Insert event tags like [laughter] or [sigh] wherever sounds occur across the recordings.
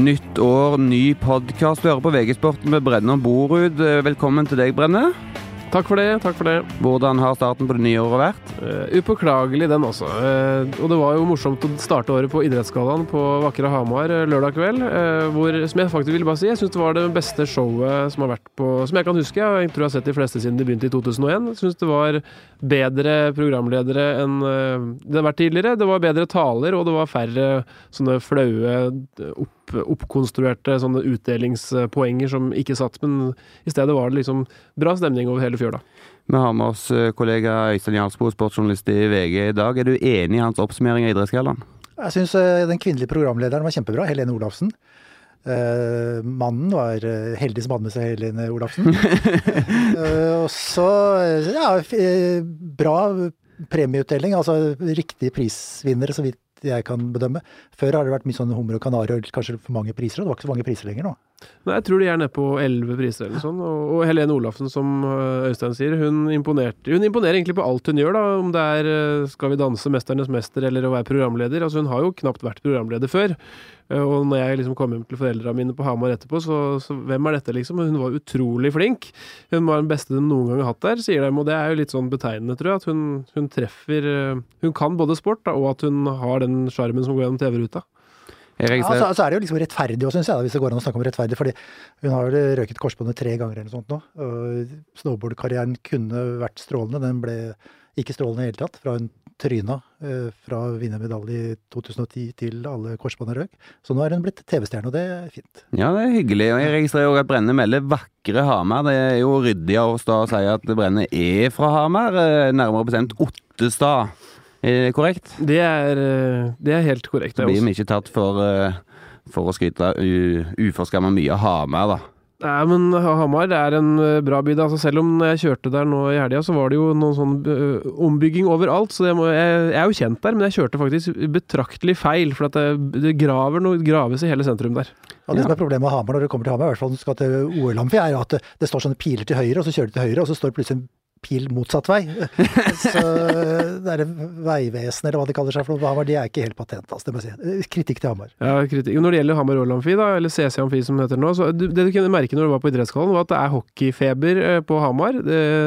Nytt år, ny podkast. Du hører på VG-sporten med Brenne og Borud. Velkommen til deg, Brenne. Takk for det. takk for det. Hvordan har starten på det nye året vært? Uh, upåklagelig, den også. Uh, og det var jo morsomt å starte året på Idrettsgallaen på vakre Hamar uh, lørdag kveld. hvor, som jeg faktisk vil bare si, jeg syns det var det beste showet som har vært på Som jeg kan huske. Jeg tror jeg har sett de fleste siden de begynte i 2001. Jeg syns det var bedre programledere enn det har vært tidligere. Det var bedre taler, og det var færre sånne flaue opp oppkonstruerte sånne utdelingspoenger som ikke satt, men i stedet var det liksom bra stemning over hele fjøla. Vi har med oss eh, kollega Øystein Jarlsbo, sportsjournalist i VG i dag. Er du enig i hans oppsummering av Idrettsgallaen? Jeg syns eh, den kvinnelige programlederen var kjempebra, Helene Olafsen. Uh, mannen var heldig som hadde med seg Helene Olafsen. uh, [laughs] og så ja, bra premieutdeling, altså riktige prisvinnere, så vidt jeg kan bedømme. Før har det vært mye sånn hummer og kanari og kanskje for mange priser, og det var ikke så mange priser lenger nå. Nei, jeg tror de er nede på elleve priser eller sånn. Og, og, Helene Olafsen, som øh, Øystein sier, hun, imponerte, hun imponerer egentlig på alt hun gjør, da. Om det er øh, Skal vi danse, Mesternes mester eller å være programleder. Altså, hun har jo knapt vært programleder før. Øh, og når jeg liksom kom hjem til foreldrene mine på Hamar etterpå, så, så, hvem er dette, liksom? Hun var utrolig flink. Hun var den beste de noen gang har hatt der, sier de. Og det er jo litt sånn betegnende, tror jeg. At hun, hun treffer Hun kan både sport, da, og at hun har den sjarmen som går gjennom TV-ruta. Ja, så, så, er det jo liksom rettferdig òg, syns jeg, da, hvis det går an å snakke om rettferdig. fordi hun har jo røket korsbåndet tre ganger eller noe sånt nå. Snowboardkarrieren kunne vært strålende. Den ble ikke strålende i det hele tatt. Fra hun tryna eh, fra å vinne medalje i 2010 til alle korsbåndene røk. Så nå er hun blitt TV-stjerne, og det er fint. Ja, det er hyggelig. Og jeg registrerer òg at Brenne melder vakre Hamar. Det er jo ryddig av oss da å si at Brenne er fra Hamar, eh, nærmere bestemt Ottestad. Er det korrekt? Det er, eh, det er helt korrekt. Så blir vi ikke tatt for, eh, for å skryte uforskamma mye av Hamar, da. Nei, men Hamar er en eh, bra by. Altså, selv om jeg kjørte der nå i helga, så var det jo noen sånn uh, ombygging overalt. Så må, jeg, jeg, er jo kjent der, men jeg kjørte faktisk betraktelig feil. For det, det graver noe, graves i hele sentrum der. Ja, Det som er problemet med Hamar når du kommer til Hamar, i hvert fall når du skal til OL-amfi, er at det, det, står sånne piler til høyre, og så kjører du til høyre, og så står det plutselig en pil motsatt vei. Så det er Vegvesenet, eller hva de kaller seg for noe, de er ikke helt patent, altså, det må jeg si. Kritikk til Hamar. Ja, kritikk. Når det gjelder Hamar Ål Amfi, da, eller CC Amfi som det heter nå, så det du kunne merke når du var på idrettskallen, var at det er hockeyfeber eh, på Hamar.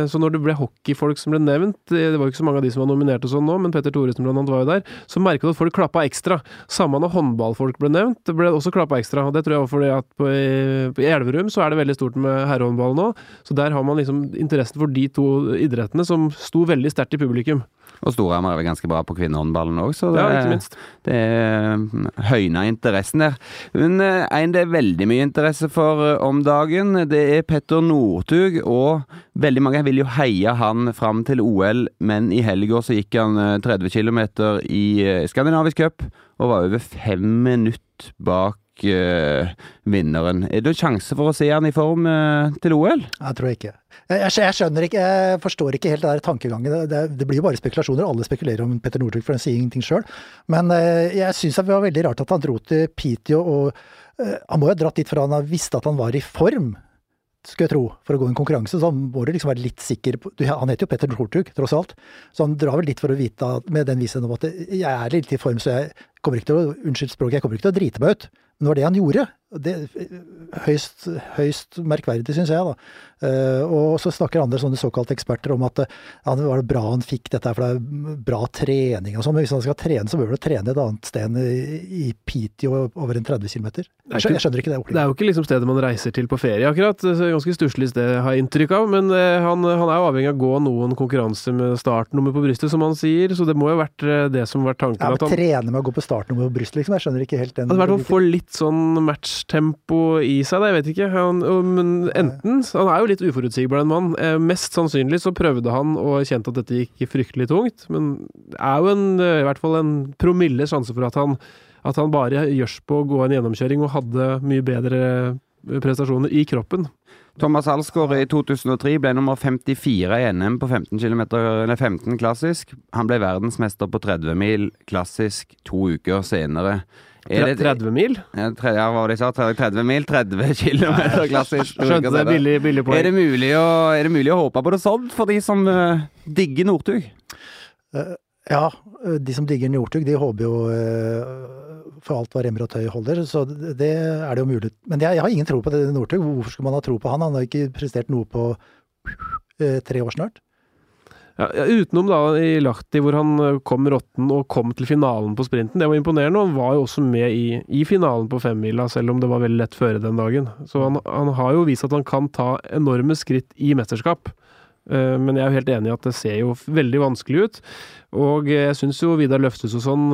Så når det ble hockeyfolk som ble nevnt, det var jo ikke så mange av de som var nominert og sånn nå, men Petter Thoresen blant annet var jo der, så merka du at folk klappa ekstra. Samme når håndballfolk ble nevnt, det ble også klappa ekstra. Og det tror jeg var fordi at på, i Elverum så er det veldig stort med herrehåndball nå, så der har man liksom interessen for de to idrettene som sto veldig sterkt i publikum. Og Storhamar er vel ganske bra på kvinnehåndballen òg, så det, ja, det mm, høyna interessen der. Men eh, en det er veldig mye interesse for eh, om dagen, det er Petter Northug. Og veldig mange vil jo heie han fram til OL, men i helga så gikk han 30 eh, km i Skandinavisk cup og var over fem minutter bak vinneren. Er det sjanse for å se han i form uh, til OL? Jeg tror ikke. Jeg, jeg, skjønner ikke, jeg forstår ikke helt det der tankegangen. Det, det, blir jo bare spekulasjoner. Alle spekulerer om Petter Northug, for han sier ingenting sjøl. Men uh, jeg syns det var veldig rart at han dro til Piteå. og Han må jo ha dratt dit for han visste at han var i form skulle jeg tro, for å gå i en konkurranse, så må du liksom være litt sikker på Han heter jo Petter Northug, tross alt, så han drar vel litt for å vite med den visen om at jeg er litt i form, så jeg kommer ikke til å Unnskyld språket, jeg kommer ikke til å drite meg ut. Men det var det han gjorde. Det, høyst, høyst merkverdig, syns jeg. da. Uh, og så snakker andre sånne såkalte eksperter om at uh, ja, det var bra han fikk dette, for det er bra trening og sånn. Men hvis han skal trene, så bør han trene et annet sted i, i Piteå over en 30 km. Jeg, jeg, skjønner ikke det. Ordentlig. Det er jo ikke liksom stedet man reiser til på ferie, akkurat. Ganske stusslig sted, har jeg inntrykk av. Men uh, han, han, er jo avhengig av å gå noen konkurranser med startnummer på brystet, som han sier. Så det må jo ha vært det som har vært tanken. Ja, men han, Trene med å gå på startnummer på brystet, liksom. Jeg skjønner ikke helt den. Det hadde vært å få litt sånn matchtempo i seg, da. Jeg vet ikke. Han, men enten Han er jo litt uforutsigbar, den mannen. Eh, mest sannsynlig så prøvde han og kjente at dette gikk fryktelig tungt, men det er jo en, eh, i hvert fall en promille sjanse for at han, at han bare gjørs på å gå en gjennomkjøring og hadde mye bedre eh, prestasjoner i kroppen. Thomas Alsgaard i 2003 ble nummer 54 i NM på 15, km, 15 klassisk. Han ble verdensmester på 30 mil klassisk to uker senere. Er det 30 mil? Ja, hva var det jeg sa? 30 mil? 30 [laughs] km klassisk. Skjønte det. Billig, billig poeng. Er det, mulig å, er det mulig å håpe på det sånn for de som uh, digger Northug? Uh, ja, de som digger Northug, de håper jo uh, for alt hva remmer og tøy holder. Så det det er det jo mulig. Men jeg, jeg har ingen tro på det Northug. Hvorfor skulle man ha tro på han? Han har ikke prestert noe på eh, tre år snart. Ja, utenom da i Lahti, hvor han eh, kom råtten og kom til finalen på sprinten. Det var imponerende. og Han var jo også med i, i finalen på femmila, selv om det var veldig lett føre den dagen. Så han, han har jo vist at han kan ta enorme skritt i mesterskap. Eh, Men jeg er jo helt enig i at det ser jo veldig vanskelig ut. Og jeg syns jo Vidar Løftes og sånn,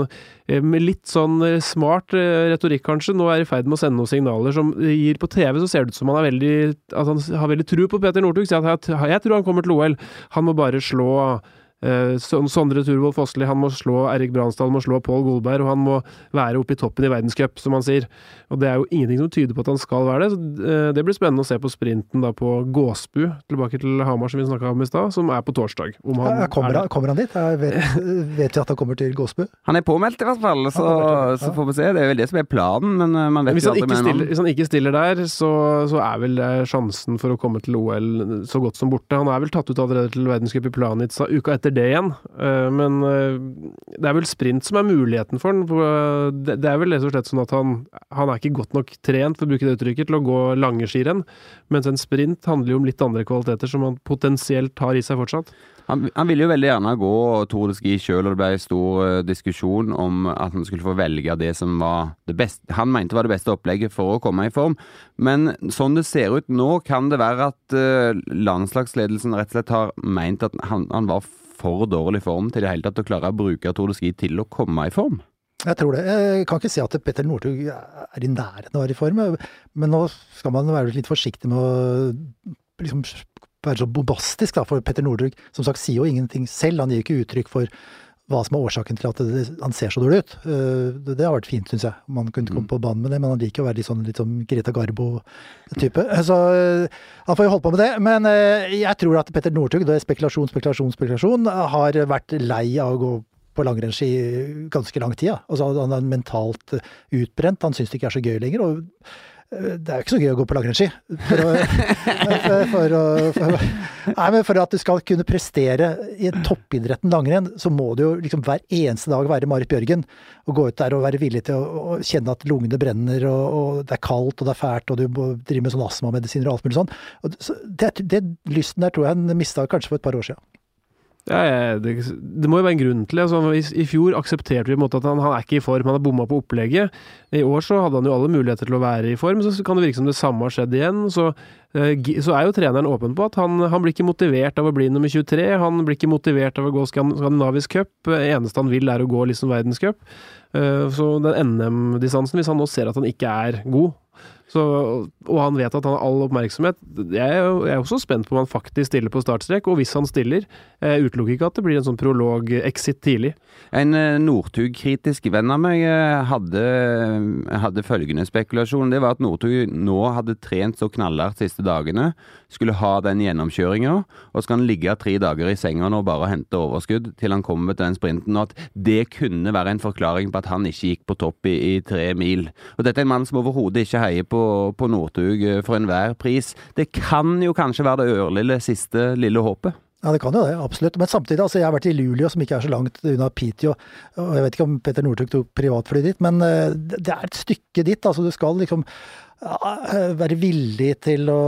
eh, med litt sånn eh, smart retorikk kanskje, nå er i ferd med å sende noen signaler som gir På TV så ser det ut som han er veldig at han har veldig tro på Peter Northug. Jeg, jeg tror han kommer til OL. Han må bare slå Sondre Turvold Fossli, han må slå Erik Bransdal, må slå Pål Golberg, og han må være oppe i toppen i verdenscup, som han sier. Og det er jo ingenting som tyder på at han skal være det. Så eh, det blir spennende å se på sprinten da på Gåsbu, tilbake til Hamar som vi snakka om i stad, som er på torsdag. Om han Ja, kommer, er han, kommer han dit? Jeg vet, [laughs] vet vi at han kommer til Gåsbu? Han er påmeldt i hvert fall, så, ja. så får vi se. Det er vel det som er planen, men eh, man vet jo han, aldri ikke med stiller, hvis han ikke stiller der, så, så er vel eh, sjansen for å komme til OL så godt som borte. Han er vel tatt ut allerede til verdenscup i Planica uka etter det igjen. Eh, Men eh, det er vel sprint som er muligheten for han. eh, det er vel rett og slett sånn at han, han er ikke godt nok trent, for å bruke det uttrykket, til å gå lange skirenn. Mens en sprint handler jo om litt andre kvaliteter som han potensielt har i seg fortsatt. Han, han ville jo veldig gjerne gå Tour de Ski sjøl, og det ble stor eh, diskusjon om at han skulle få velge det som var det beste Han mente var det beste opplegget for å komme i form. Men sånn det ser ut nå, kan det være at eh, landslagsledelsen rett og slett har meint at han, han var for dårlig form til det hele tatt å klare å bruke Tour de Ski til å komme i form. Jeg tror det. Jeg kan ikke si at Petter Northug er i nærheten av å være i form, men nå skal man være litt forsiktig med å liksom være så bombastisk, da, for Petter Northug som sagt sier jo ingenting selv. Han gir ikke uttrykk for hva som er årsaken til at det, han ser så dårlig ut. Eh, Det, det har vært fint, syns jeg. om Han kunne komme på banen med det, men han liker å være litt sånn, litt sånn Greta Garbo-type. Så eh, han får jo holde på med det. Men eh, jeg tror at Petter Northug, det er spekulasjon, spekulasjon, spekulasjon, har vært lei av å gå på langrennsski ganske lang tid. Ja. Altså, han er mentalt eh, utbrent, han syns det ikke er så gøy lenger. og eh, det er jo ikke så gøy å gå på langrennsski. For, for, for, for, for at du skal kunne prestere i toppidretten langrenn, så må du jo liksom hver eneste dag være Marit Bjørgen. Og gå ut der og være villig til å, å kjenne at lungene brenner, og, og det er kaldt og det er fælt, og du må drive med sånn astmamedisiner og alt mulig sånn. Så det, det lysten der tror jeg en mista kanskje for et par år siden. Jeg- det, det må jo være en grunn til det. Altså, i, I fjor aksepterte vi på en måte at han, han er ikke i form, han har bomma på opplegget. I år så hadde han jo alle muligheter til å være i form, så kan det virke som det samme har skjedd igjen. Så, eh, så er jo treneren åpen på at han, han blir ikke motivert av å bli nummer 23. Han blir ikke motivert av å gå skandinavisk cup. Det eneste han vil er å gå liksom verdenscup. Eh, Så den NM-distansen, hvis han nå ser at han ikke er god, så, og han vet at han har all oppmerksomhet. Jeg er, jo, jeg er også spent på om han faktisk stiller på startstrek, og hvis han stiller, jeg utelukker ikke at det blir en sånn prolog-exit tidlig. En eh, Northug-kritisk venn av meg eh, hadde, hadde følgende spekulasjon. Det var at Northug nå hadde trent så knallhardt siste dagene, skulle ha den gjennomkjøringa, og skal han ligge tre dager i senga nå bare hente overskudd til han kommer til den sprinten, og at det kunne være en forklaring på at han ikke gikk på topp i, i tre mil. Og dette er en mann som overhodet ikke heier på, på Northug eh, for enhver pris. Det kan jo kanskje være det ørlille siste lille håpet. Ja, det kan jo det, absolutt. Men samtidig, altså jeg har vært i Luleå, som ikke er så langt unna Piteå. Og jeg vet ikke om Petter Northug tok privatfly dit, men eh, det er et stykke dit. Altså du skal liksom ja, være villig til å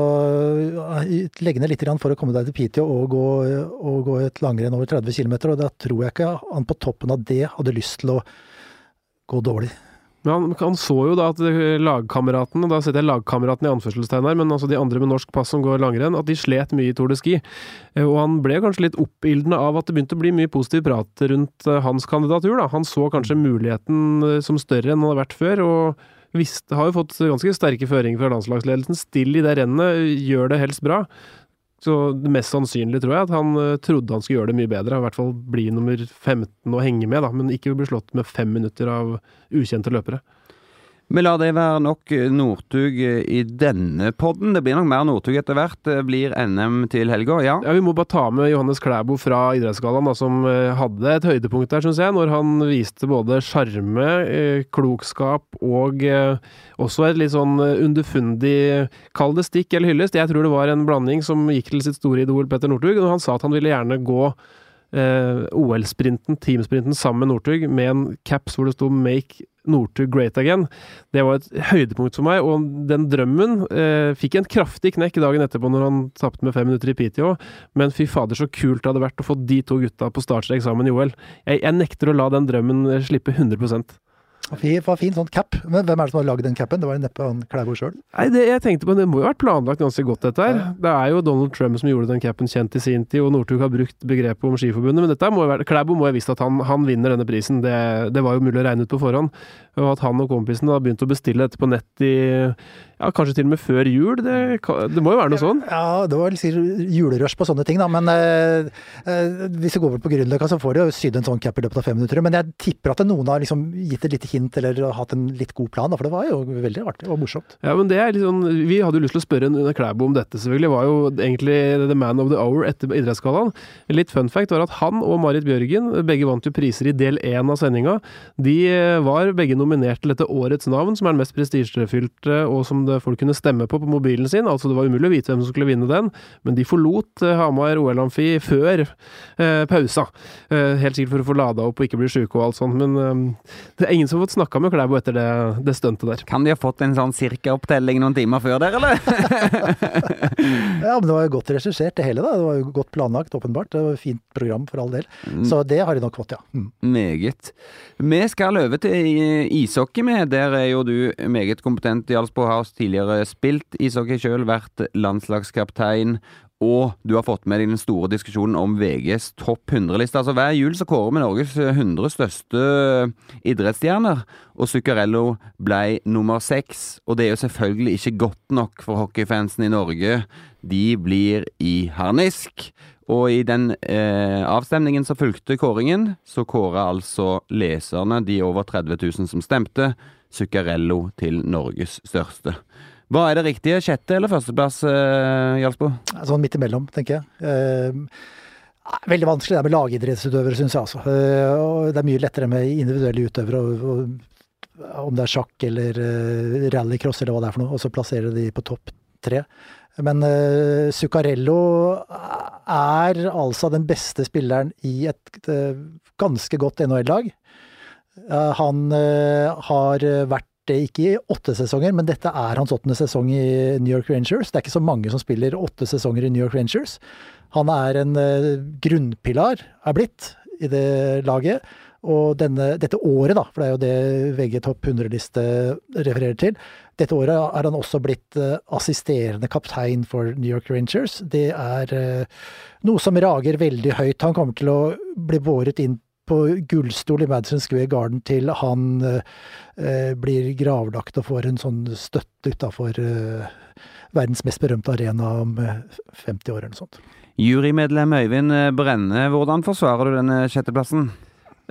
legge ned litt for å komme deg til Piteå og og gå et langrenn over 30 km. Og da tror jeg ikke han på toppen av det hadde lyst til å gå dårlig. Men han, han så jo da at lagkameratene, da setter jeg lagkameratene i anførselstegn her, men altså de andre med norsk pass som går langrenn, at de slet mye i Tour de Ski. Eh, Og han ble kanskje litt oppildna av at det begynte å bli mye positiv prat rundt eh, hans kandidatur. da. Han så kanskje muligheten eh, som større enn han har vært før, og visste, har jo fått ganske sterke føringer fra landslagsledelsen. Still i det rennet, gjør det helst bra. Så det mest sannsynlig tror jeg at han eh, trodde han skulle gjøre det mye bedre. I hvert fall bli nummer 15 og henge med, da, men ikke bli slått med fem minutter av ukjente løpere. Vi lar det være nok Northug i denne podden. Det blir nok mer Northug etter hvert. Det blir NM til helga, ja. Ja, Vi må bare ta med Johannes Klæbo fra Idrettsgallaen, som eh, hadde et høydepunkt der, syns jeg. Når han viste både sjarme, eh, klokskap og eh, også et litt sånn eh, underfundig Kall det stikk eller hyllest. Jeg tror det var en blanding som gikk til sitt store idol Petter Northug. og Han sa at han ville gjerne gå eh, OL-sprinten, teamsprinten, sammen med Northug, med en caps hvor det sto 'Make Northug great again'. Det var et høydepunkt for meg, og den drømmen eh, fikk en kraftig knekk dagen etterpå når han tapte med fem minutter i PTO, men fy fader, så kult det hadde vært å få de to gutta på startstrek sammen i OL. Jeg, jeg nekter å la den drømmen slippe 100 var fin sånn cap. Men hvem er det som har lagd den capen? Det var neppe han Klæbo sjøl? Nei, det, jeg tenkte på, det må jo ha vært planlagt ganske godt, dette her. Det er jo Donald Trump som gjorde den capen kjent i sin tid, og Northug har brukt begrepet om Skiforbundet. Men dette må jo være, Klæbo må ha visst at han, han, vinner denne prisen. Det, det, var jo mulig å regne ut på forhånd. Og at han og kompisen har begynt å bestille dette på nett i ja, kanskje til og med før jul. Det, det må jo være noe sånn? Ja, det var litt julerush på sånne ting, da. Men eh hvis du går bort på Grünerløkka, så får du jo sydd en sånn cap i løpet av fem minutter. Men jeg tipper at noen har liksom gitt et lite hint eller hatt en litt god plan, for det var jo veldig artig og morsomt. Ja, men det er litt sånn Vi hadde jo lyst til å spørre Klæbo om dette, selvfølgelig. Var jo egentlig the man of the hour etter Idrettsgallaen. Litt fun fact var at han og Marit Bjørgen, begge vant jo priser i del én av sendinga. De eh, var begge nominert til dette Årets navn, som er den mest prestisjefylte, og som folk kunne stemme på på mobilen sin. Altså det var umulig å vite hvem som skulle vinne den, men de forlot eh, Hamar OL-amfi før eh, pausa. Eh, helt sikkert for å få lada opp og ikke bli sjuke og alt sånt, men eh, det er ingen som har fått snakka med Klæbo etter det, det stuntet der. Kan de ha fått en sånn cirka-opptelling noen timer før der, eller? [laughs] ja, men det var jo godt regissert det hele, da. Det var jo godt planlagt, åpenbart. Det var et fint program for all del. Mm. Så det har de nok fått, ja. Mm. Meget. Vi skal over til ishockey med. Der er jo du meget kompetent, Jarlsbo. Har tidligere spilt ishockey sjøl, vært landslagskaptein. Og du har fått med deg den store diskusjonen om VGs topp 100-liste. Altså Hver jul så kårer vi Norges 100 største idrettsstjerner, og Zuccarello ble nummer seks. Og det er jo selvfølgelig ikke godt nok for hockeyfansen i Norge. De blir i harnisk. Og i den eh, avstemningen som fulgte kåringen, så kåra altså leserne, de over 30 000 som stemte, Zuccarello til Norges største. Hva er det riktige? Sjette- eller førsteplass, eh, Jarlsbo? Sånn midt imellom, tenker jeg. Eh, veldig vanskelig det med lagidrettsutøvere, syns jeg altså. Eh, det er mye lettere med individuelle utøvere. Og, og, om det er sjakk eller uh, rallycross eller hva det er for noe, og så plassere de på topp tre. Men uh, Zuccarello er altså den beste spilleren i et uh, ganske godt NHL-lag. Uh, han har vært det ikke i åtte sesonger, men dette er hans åttende sesong i New York Rangers. Det er ikke så mange som spiller åtte sesonger i New York Rangers. Han er en grunnpilar, er blitt, i det laget. Og denne, dette året, da, for det er jo det VG topp 100-liste refererer til, dette året er han også blitt uh, assisterende kaptein for New York Rangers. Det er uh, noe som rager veldig høyt. Han kommer til å bli båret inn på gullstol i Madison Square Garden til han eh, blir gravlagt og får en sånn støtte utafor verdens mest berømte arena om 50 år eller noe sånt. Jurymedlem Øyvind Brenne, hvordan forsvarer du denne sjetteplassen?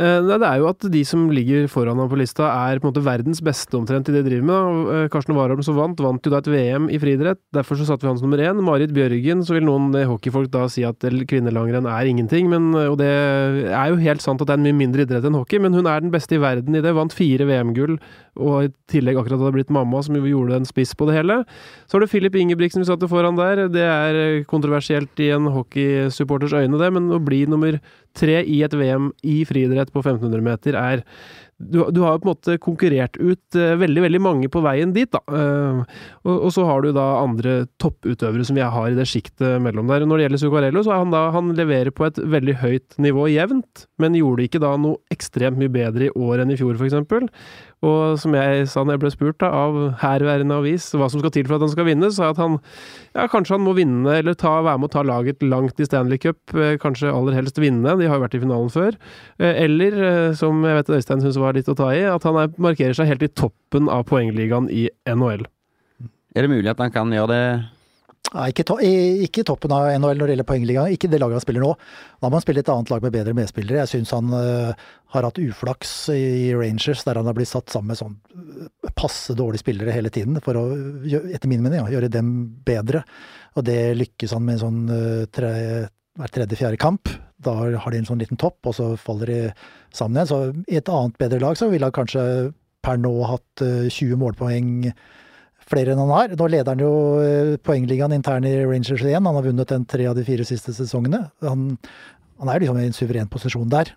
Eh, det er jo at de som ligger foran ham på lista, er på en måte verdens beste omtrent i det de driver med. Eh, Karsten Warholm som vant, vant jo da et VM i friidrett. Derfor så satte vi hans nummer én. Marit Bjørgen, så vil noen eh, hockeyfolk da si at kvinnelangrenn er ingenting. Men, og det er jo helt sant at det er en mye mindre idrett enn hockey, men hun er den beste i verden i det. Vant fire VM-gull, og i tillegg akkurat hadde blitt mamma, som jo gjorde en spiss på det hele. Så har du Filip Ingebrigtsen vi satte foran der. Det er kontroversielt i en hockeysupporters øyne, det, men å bli nummer tre i et VM i friidrett på 1500 meter er du, du, har på en måte konkurrert ut uh, veldig veldig mange på veien dit, da. Uh, og, og, så har du da andre topputøvere som jeg har i det sjiktet mellom der. Når det gjelder Zuccarello, så er han da han leverer på et veldig høyt nivå jevnt, men gjorde ikke da noe ekstremt mye bedre i år enn i fjor, f.eks. Og som jeg sa når jeg ble spurt da, av herværende avis hva som skal til for at han skal vinne, sa jeg at han ja, kanskje han må vinne, eller ta, være med å ta laget langt i Stanley Cup. Eh, kanskje aller helst vinne, de har jo vært i finalen før. Eh, eller, eh, som jeg vet Øystein syns var litt å ta i, at han er, markerer seg helt i toppen av poengligaen i NHL. Er det mulig at han kan gjøre det Nei, ikke, to ikke, toppen av NHL når det gjelder poengligaen. Ikke det laget han spiller nå. Da må han spille et annet lag med bedre medspillere. Jeg syns han uh, har hatt uflaks i Rangers, der han har blitt satt sammen med sånn uh, passe dårlige spillere hele tiden, for å, etter min mening, ja, gjøre dem bedre. Og det lykkes han med en sånn uh, tre, hver tredje-fjerde kamp. Da har de en sånn liten topp, og så faller de sammen igjen. Så i et annet bedre lag så ville han kanskje per nå hatt 20 målpoeng flere enn han har. Nå leder han jo eh, poengligaen intern i Rangers igjen. Han har vunnet den tre av de fire siste sesongene. Han Han er liksom i en suveren posisjon der.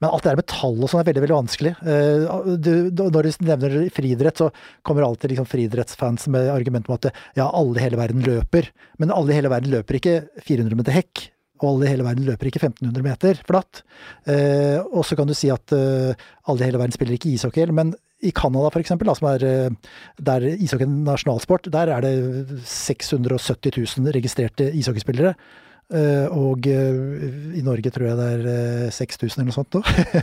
Men alt det der med tall og sånn er veldig veldig vanskelig. Eh, du, når du nevner friidrett, så kommer alltid liksom friidrettsfans med argument om at ja, alle i hele verden løper. Men alle i hele verden løper ikke 400 meter hekk. Og alle i hele verden løper ikke 1500 meter flatt. Eh, og så kan du si at alle i hele verden spiller ikke ishockey, men i Canada f.eks., som er der ishockey er nasjonalsport, der er det 670 000 registrerte ishockeyspillere. Uh, og uh, i Norge tror jeg det er uh, eh, 6000 eller noe sånt nå.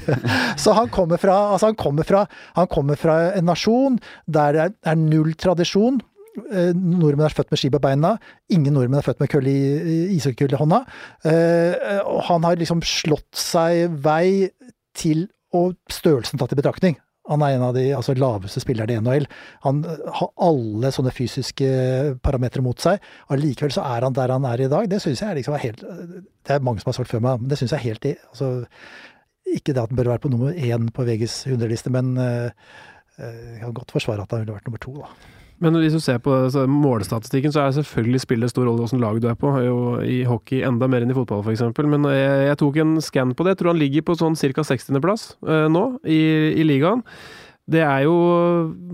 [laughs] så han kommer, fra, altså han, kommer fra, han kommer fra en nasjon der det er, null tradisjon. nordmenn er født med ski på beina. Ingen nordmenn er født med kølle i, ishockeykull i hånda. og han har liksom slått seg vei til og størrelsen tatt i betraktning. Han er en av de altså, laveste spillerne i NHL. Han eh, har alle sånne fysiske parametere mot seg. Allikevel så er han der han er i dag. Det syns jeg liksom er helt Det er mange som har sagt før meg, men det syns jeg er helt altså, Ikke det at han bør være på nummer én på VGs 100-liste, men jeg kan godt forsvare at han ville vært nummer to, da. Men hvis du ser på så målstatistikken, så er selvfølgelig spillet stor rolle hvilket lag du er på. Jo, I hockey enda mer enn i fotball, f.eks. Men jeg, jeg, tok en skann på det. Jeg tror han ligger på sånn ca. 60.-plass eh, nå i, i ligaen. Det er jo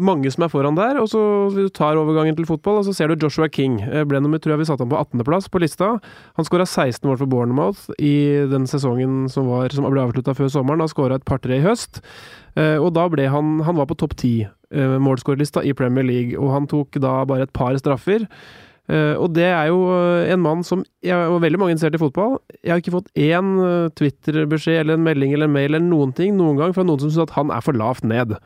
mange som er foran der, og så du tar overgangen til fotball, og så ser du Joshua King. Ble nummer, tror jeg vi satte ham på 18.-plass på lista. Han skåra 16 mål for Bournemouth i den sesongen som, var, som ble avslutta før sommeren. Han skåra et par-tre i høst. Eh, og da ble han Han var på topp ti målskårerlista i Premier League, og han tok da bare et par straffer. Uh, og det er jo uh, en mann som jeg var veldig mange interessert i fotball. Jeg har ikke fått én Twitter-beskjed eller en melding eller en mail eller noen ting noen gang fra noen som syns at han er for lavt ned.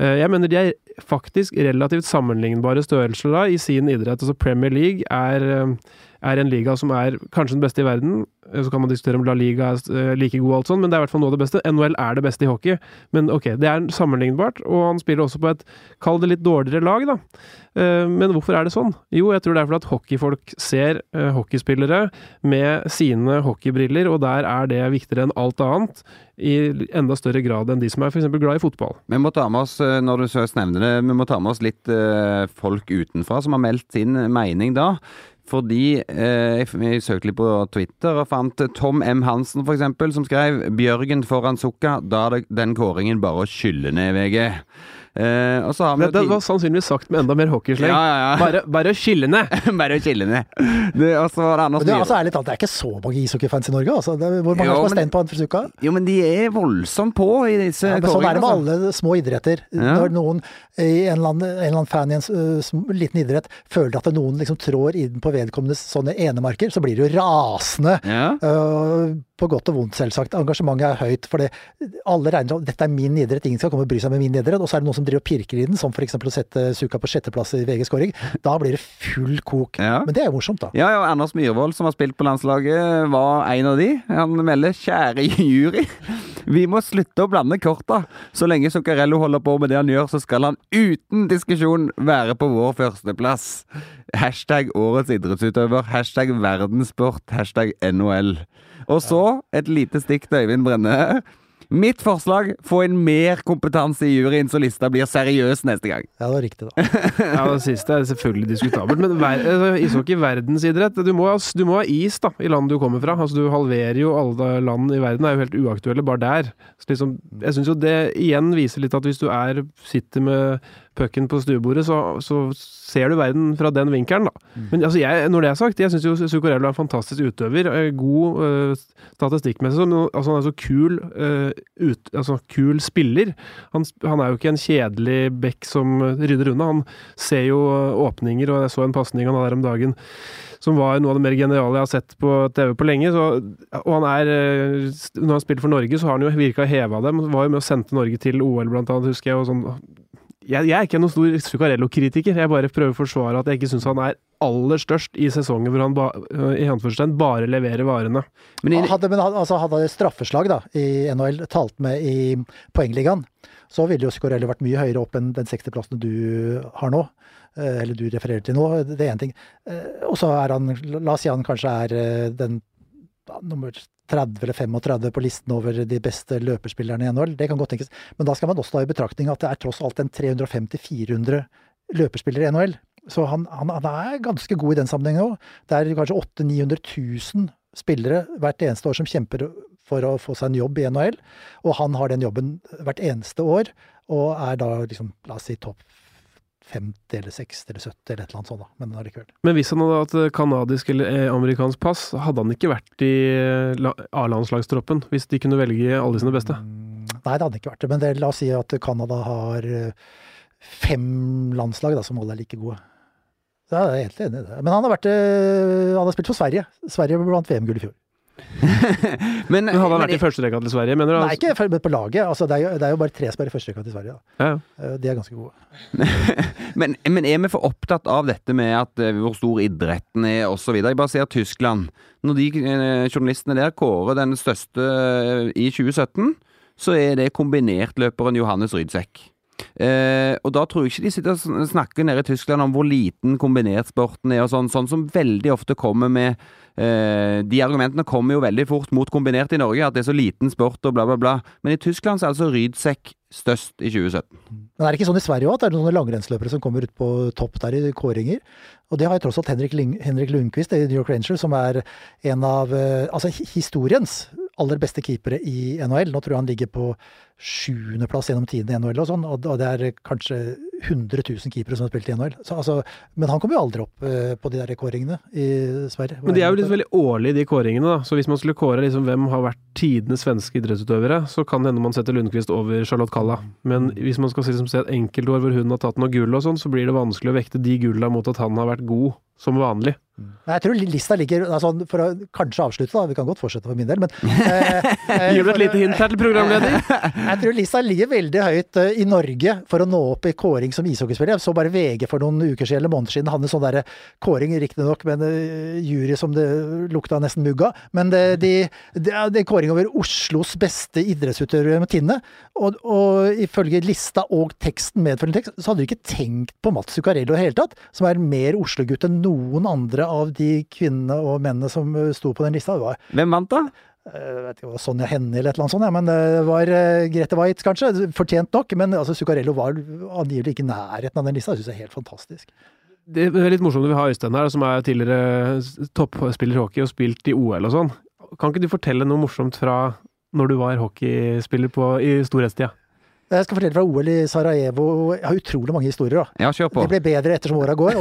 jeg mener de er faktisk relativt sammenlignbare størrelser da, i sin idrett. Altså Premier League er er en liga som er kanskje den beste i verden. Så kan man diskutere om La Liga er eh, like god, og alt sånt, men det er i hvert fall noe av det beste. NHL er det beste i hockey, men ok, det er sammenlignbart. Og han spiller også på et, kall det litt dårligere lag, da. Eh, men hvorfor er det sånn? Jo, jeg tror det er fordi at hockeyfolk ser eh, hockeyspillere med sine hockeybriller, og der er det viktigere enn alt annet. I enda større grad enn de som er f.eks. glad i fotball. Vi må ta med oss, når du nevner det, vi må ta med oss litt folk utenfra som har meldt sin mening da. Fordi eh, jeg søkte litt på Twitter og fant Tom M. Hansen, for eksempel, som skrev 'Bjørgen foran Sukka'. Da er den kåringen bare å skylle ned, VG. Uh, det, det, var sannsynligvis sagt med enda mer hockeysleng. Ja, ja, ja. Bare, bare chille ned! [laughs] bare chille ned. Det, altså, det, det, altså, ærlig talt, det er ikke så mange ishockeyfans i Norge. Altså. hvor mange jo, har stein på Anfrusuka? Jo, men de er voldsomt på i disse ja, men Sånn er det med altså. alle små idretter. Når noen i en eller annen, en eller annen fan i en uh, liten idrett føler at noen liksom trår inn på vedkommendes sånne enemarker, så blir de jo rasende. Uh, på godt og vondt, selvsagt. Engasjementet er høyt. For alle regner at dette er min idrett, ingen skal komme og bry seg med min idrett. Og så er det noen som driver og pirker i den, som f.eks. å sette Suka på sjetteplass i VG Skåring. Da blir det full kok. Ja. Men det er jo morsomt, da. Ja, ja. Anders Myhrvold, som har spilt på landslaget, var en av de. Han melder 'kjære jury'. Vi må slutte å blande korta. Så lenge Zuccarello holder på med det han gjør, så skal han uten diskusjon være på vår førsteplass. Hashtag årets idrettsutøver. Hashtag verdenssport. Hashtag NHL. Og så et lite stikk til Øyvind Brenne. Mitt forslag få inn mer kompetanse i juryen, så lista blir seriøs neste gang. Ja, det var riktig, da. [laughs] ja, Det siste er selvfølgelig diskutabelt, men ver altså, ishockey verdensidrett. Du må, du må, ha is da, i landet du kommer fra. Altså, Du halverer jo alle land i verden, det er jo helt uaktuelle bare der. Så liksom, jeg syns jo det igjen viser litt at hvis du er, sitter med pucken på stuebordet, så, så, ser du verden fra den vinkelen, da. Mm. Men altså, jeg, når det er sagt, jeg syns jo Zuccarello er en fantastisk utøver. Eh, god uh, statistikkmessig. Altså, han er så kul, uh, ut, altså, kul spiller. Han, han, er jo ikke en kjedelig bekk som rydder unna. Han ser jo åpninger, og jeg så en pasning han hadde her om dagen som var noe av det mer geniale jeg har sett på TV på lenge. Så, og han er Når han spilte for Norge, så har han jo virka heva dem. Var jo med og sendte Norge til OL, blant annet, husker jeg. og sånn jeg, jeg, er ikke noen stor Zuccarello-kritiker. Jeg bare prøver å forsvare at jeg ikke syns han er aller størst i sesonger hvor han ba, i bare leverer varene. Men, i, hadde, men altså, hadde straffeslag da, i NHL talt med i poengligaen, så ville jo Zuccarello vært mye høyere opp enn den 60-plassen du har nå. Eh, eller du refererer til nå. Det er én ting. Eh, og så er han, la oss si han kanskje er eh, den nummer 30 eller 35 på listen over de beste løperspillerne i NHL. Det kan godt tenkes. Men da skal man også ta i betraktning at det er tross alt en 350-400 løperspillere i NHL. Så han, han, han, er ganske god i den sammenhengen òg. Det er kanskje 800 000-900 000 spillere hvert eneste år som kjemper for å få seg en jobb i NHL, og han har den jobben hvert eneste år, og er da liksom, la oss si topp 50 eller 60 eller 70 eller et eller annet sånt, da. Men allikevel. Men hvis han hadde hatt eh, kanadisk eller eh, amerikansk pass, hadde han ikke vært i eh, A-landslagstroppen, hvis de kunne velge alle sine beste? Mm, Nei, det hadde ikke vært det. Men det, la oss si at Canada har eh, fem landslag da, som alle er like gode. Så jeg er helt enig i det. Men han har, vært, eh, han har spilt for Sverige. Sverige vant VM-gull i fjor. [laughs] Men, Men hadde han vært i førsterekka til Sverige, mener du? Nei, ikke men på laget. Altså, det, er jo, det er jo bare tre som er i førsterekka til Sverige. Ja, ja. Eh, De er ganske gode. [laughs] Men, men er vi for opptatt av dette med at eh, hvor stor idretten er osv.? Jeg bare ser Tyskland. Når de eh, journalistene der kårer den største eh, i 2017, så er det kombinertløperen Johannes Rydsekk. Eh, og da tror jeg ikke de sitter og snakker nede i Tyskland om hvor liten kombinertsporten er, og sånn, sånn som veldig ofte kommer med eh, De argumentene kommer jo veldig fort mot kombinert i Norge, at det er så liten sport og bla, bla, bla. Men i Tyskland så er altså Rydsekk størst i 2017. Men er det ikke sånn i Sverige òg, at det er noen langrennsløpere som kommer ut på topp der i kåringer? Og det har jo tross alt Henrik, Ling- Henrik Lundqvist i New York Rangers, som er en av eh, altså hi- historiens aller beste keepere i NHL. Nå tror jeg han ligger på sjuendeplass gjennom tiden i NHL og sånn, og det er kanskje 100 000 keepere som har spilt i NHL. Så, altså, men han kommer jo aldri opp eh, på de der kåringene i Sverige. Men de er jo litt veldig årlige, de kåringene. da. Så hvis man skulle kåre liksom hvem har vært tidenes svenske idrettsutøvere, så kan det hende man setter Lundqvist over Charlotte Kalla. Men hvis man skal liksom se et enkeltår hvor hun har tatt noe gull og sånn, så blir det vanskelig å vekte de gulla mot at han har vært god som vanlig. Nei, jeg tror lista ligger altså, For å kanskje avslutte, da. Vi kan godt fortsette for min del, men [laughs] eh, eh, Gir du et lite hint her til programleder? [laughs] Jeg tror lista ligger veldig høyt eh, i Norge for å nå opp i kåring som ishockeyspiller. Jeg så bare VG for noen uker siden, eller måneder siden hadde en sånn derre kåring, riktignok med en eh, jury som det lukta nesten mugg av. Men det, de, det er det er kåring over Oslos beste idrettsutøvere med Tinne. Og, og ifølge lista og teksten, medfølgende tekst, så hadde du ikke tenkt på Mats Zuccarello i det hele tatt, som er mer Oslo-gutt enn noen andre av de kvinnene og mennene som eh, sto på den lista. Det var Hvem vant, da? jeg vet ikke, det var Sonja Hennie eller et eller annet sånt, ja, men det var uh, Grete Waitz kanskje. Fortjent nok, men altså, Zuccarello var angivelig ikke i nærheten av den lista. Jeg syns det er helt fantastisk. Det er litt morsomt når vi har Øystein her, som er tidligere toppspiller i hockey og spilt i OL og sånn. Kan ikke du fortelle noe morsomt fra når du var hockeyspiller på, i storhetstida? Jeg skal fortelle fra OL i Sarajevo. Jeg har utrolig mange historier. da. Ja, kjør på. Det ble bedre ettersom åra går,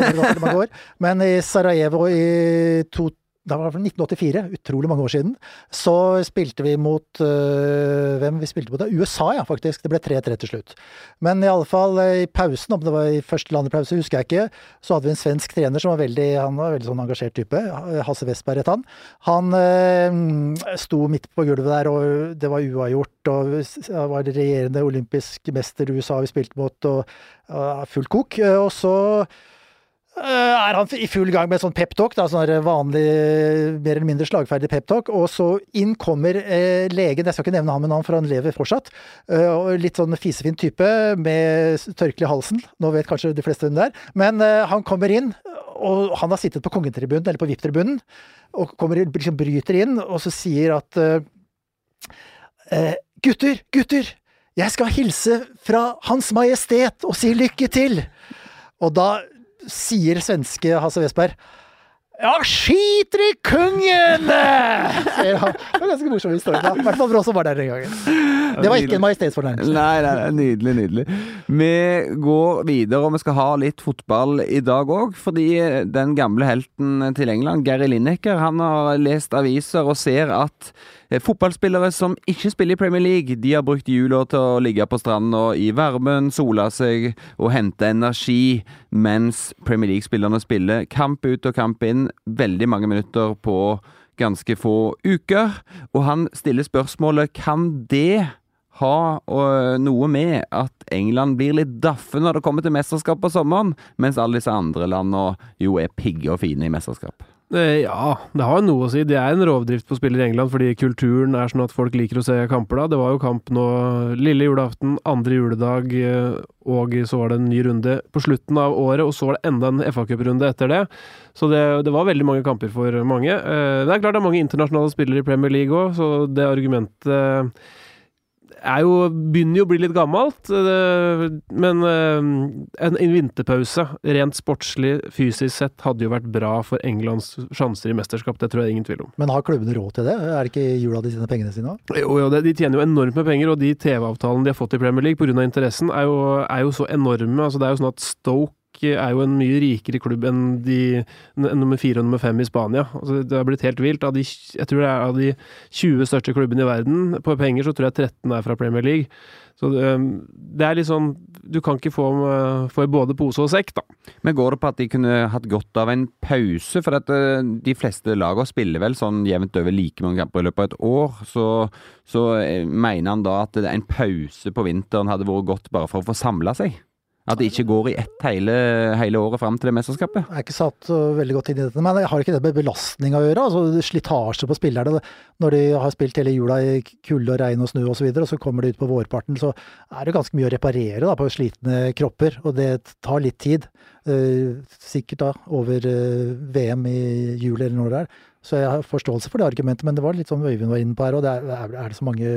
Men i Sarajevo i 2012, det var 1984, utrolig mange år siden, så spilte vi mot øh, Hvem vi spilte mot? Det USA, ja, faktisk. Det ble 3-3 til slutt. Men i alle fall, øh, i pausen, om det var i første eller andre pause, husker jeg ikke, så hadde vi en svensk trener som var veldig, han var veldig sånn engasjert type. Øh, Hasse Westberg het han. Han øh, sto midt på gulvet der, og det var uavgjort, og han var regjerende olympisk mester i USA vi spilte mot, og øh, fullt kok. Og så er han i full gang med sånn peptalk, sånn vanlig, mer eller mindre slagferdig peptalk. Og så inn kommer eh, legen, jeg skal ikke nevne han med navn, for han lever fortsatt. Eh, litt sånn fisefin type med tørkle i halsen. Nå vet kanskje de fleste hvem det er. Men eh, han kommer inn, og han har sittet på kongetribunen, eller på VIP-tribunen, og kommer, liksom bryter inn, og så sier at eh, eh, Gutter, gutter! Jeg skal hilse fra Hans Majestet og si lykke til! Og da sier svenske Hasse Westberg ja, skiter i kongen! [laughs] Det var ganske morsom historie. I hvert fall for oss som var der den gangen. Det var ikke en majestetsfornærmelse. Nei, nei, nei, nydelig, nydelig. Vi går videre, og vi skal ha litt fotball i dag òg. Fordi den gamle helten til England, Gary Lineker, han har lest aviser og ser at eh, fotballspillere som ikke spiller i Premier League, de har brukt jula til å ligge på stranda i varmen, sole seg og hente energi, mens Premier League-spillerne spiller kamp ut og kamp inn veldig mange minutter på ganske få uker. Og han stiller spørsmålet kan det ha øh, noe med at England blir litt daffe når det kommer til mesterskap på sommeren, mens alle disse andre landene jo er pigge og fine i mesterskap. Eh, Ja, det har noe å si. Det er en rovdrift på spillere i England, fordi kulturen er sånn at folk liker å se kamper da. Det var jo kamp nå lille julaften, andre juledag, eh, og så var det en ny runde på slutten av året, og så var det enda en FA-cuprunde etter det. Så det, det var veldig mange kamper for mange. Eh, Det er klart det er mange internasjonale spillere i Premier League òg, så det argumentet er jo, begynner jo å bli litt gammelt, eh, men eh, en, en vinterpause, rent sportslig, fysisk sett, hadde jo vært bra for Englands sjanser i mesterskap. Det tror jeg ingen tvil om. Men har klubbene råd til det? Er det ikke jula de tjener pengene sine? Jo, jo, de tjener jo enormt med penger, og de TV-avtalene de har fått i Premier League pga. interessen, er jo, er jo så enorme. Altså, det er jo sånn at Stoke er jo en mye rikere klubb enn de nummer fire og nummer fem i Spania. Altså, det har blitt helt vilt. Av de, jeg tror det er av de 20 største klubbene i verden på penger, så tror jeg 13 er fra Premier League. Så det, er litt sånn Du kan ikke få, få både pose og sekk, da. Men går det på at de kunne hatt godt av en pause? For at de fleste lagene spiller vel sånn jevnt over like mange kamper i løpet av et år. Så, så mener han da at en pause på vinteren hadde vært godt bare for å få samla seg? At det ikke går i ett hele, hele året fram til det mesterskapet? Jeg er ikke satt veldig godt inn i dette, men jeg har ikke det med belastning å gjøre. altså Slitasje på spillerne. Når de har spilt hele jula i kulde og regn og snø osv., og, så videre, og så kommer de ut på vårparten, så er det ganske mye å reparere da, på slitne kropper. Og det tar litt tid. Eh, sikkert da over eh, VM i juli eller når det er. Så jeg har forståelse for det argumentet, men det var litt som Øyvind var inne på her. og det er, er, det så mange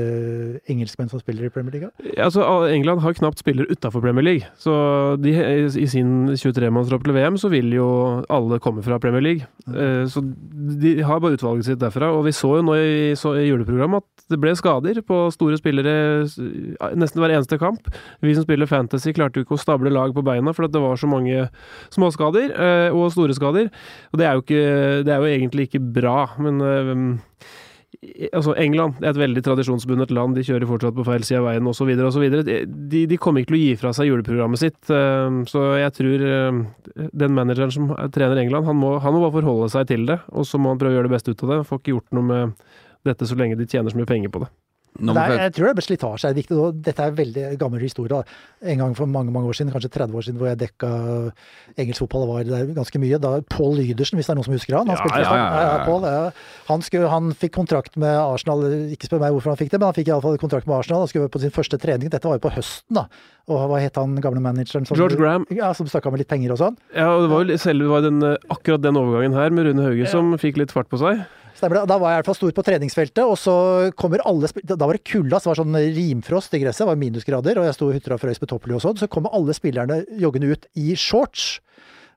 engelskmenn som spiller i Premier League? Ja, altså, England har knapt spillere utafor Premier League. Så de, i sin 23-mannstropp til VM så vil jo alle komme fra Premier League. Mm. Så de har bare utvalget sitt derfra. Og vi så jo nå i, så, i juleprogrammet at det ble skader på store spillere nesten hver eneste kamp. Vi som spiller Fantasy klarte jo ikke å stable lag på beina for det var så mange småskader eh, og store skader. Og det er jo, ikke, det er jo egentlig ikke bra, men uh, Altså, England er et veldig tradisjonsbundet land, de kjører fortsatt på feil side av veien osv. osv. De, de kommer ikke til å gi fra seg juleprogrammet sitt, uh, så jeg tror uh, den manageren som trener England, han må, han må, bare forholde seg til det, og så må han prøve å gjøre det beste ut av det. Får ikke gjort noe med dette så lenge de tjener så mye penger på det. Er, jeg tror det er slitasje er viktig. Dette er veldig gammel historie. En gang for mange mange år siden, kanskje 30 år siden, hvor jeg dekka engelsk fotball, var det ganske mye. Da Paul Lydersen, hvis det er noen som husker han. Han, ja, ja, ja, Paul, han, skulle, han, fikk kontrakt med Arsenal, ikke spør meg hvorfor han fikk det, men han fikk iallfall kontrakt med Arsenal. Han skulle på sin første trening. Dette var jo på høsten, da. Og hva het han gamle manageren? Som, George Graham. Ja, Som snakka med litt penger og sånn. Ja, og det var jo selve var den, akkurat den overgangen her med Rune Hauge som fikk litt fart på seg. Stemmer det. Da var jeg i hvert fall stor på treningsfeltet, og så kommer alle Da var det kulda, så det var sånn rimfrost i gresset, det var minusgrader, og jeg sto og hutra og frøs på topply og sånn. Så kommer alle spillerne joggende ut i shorts.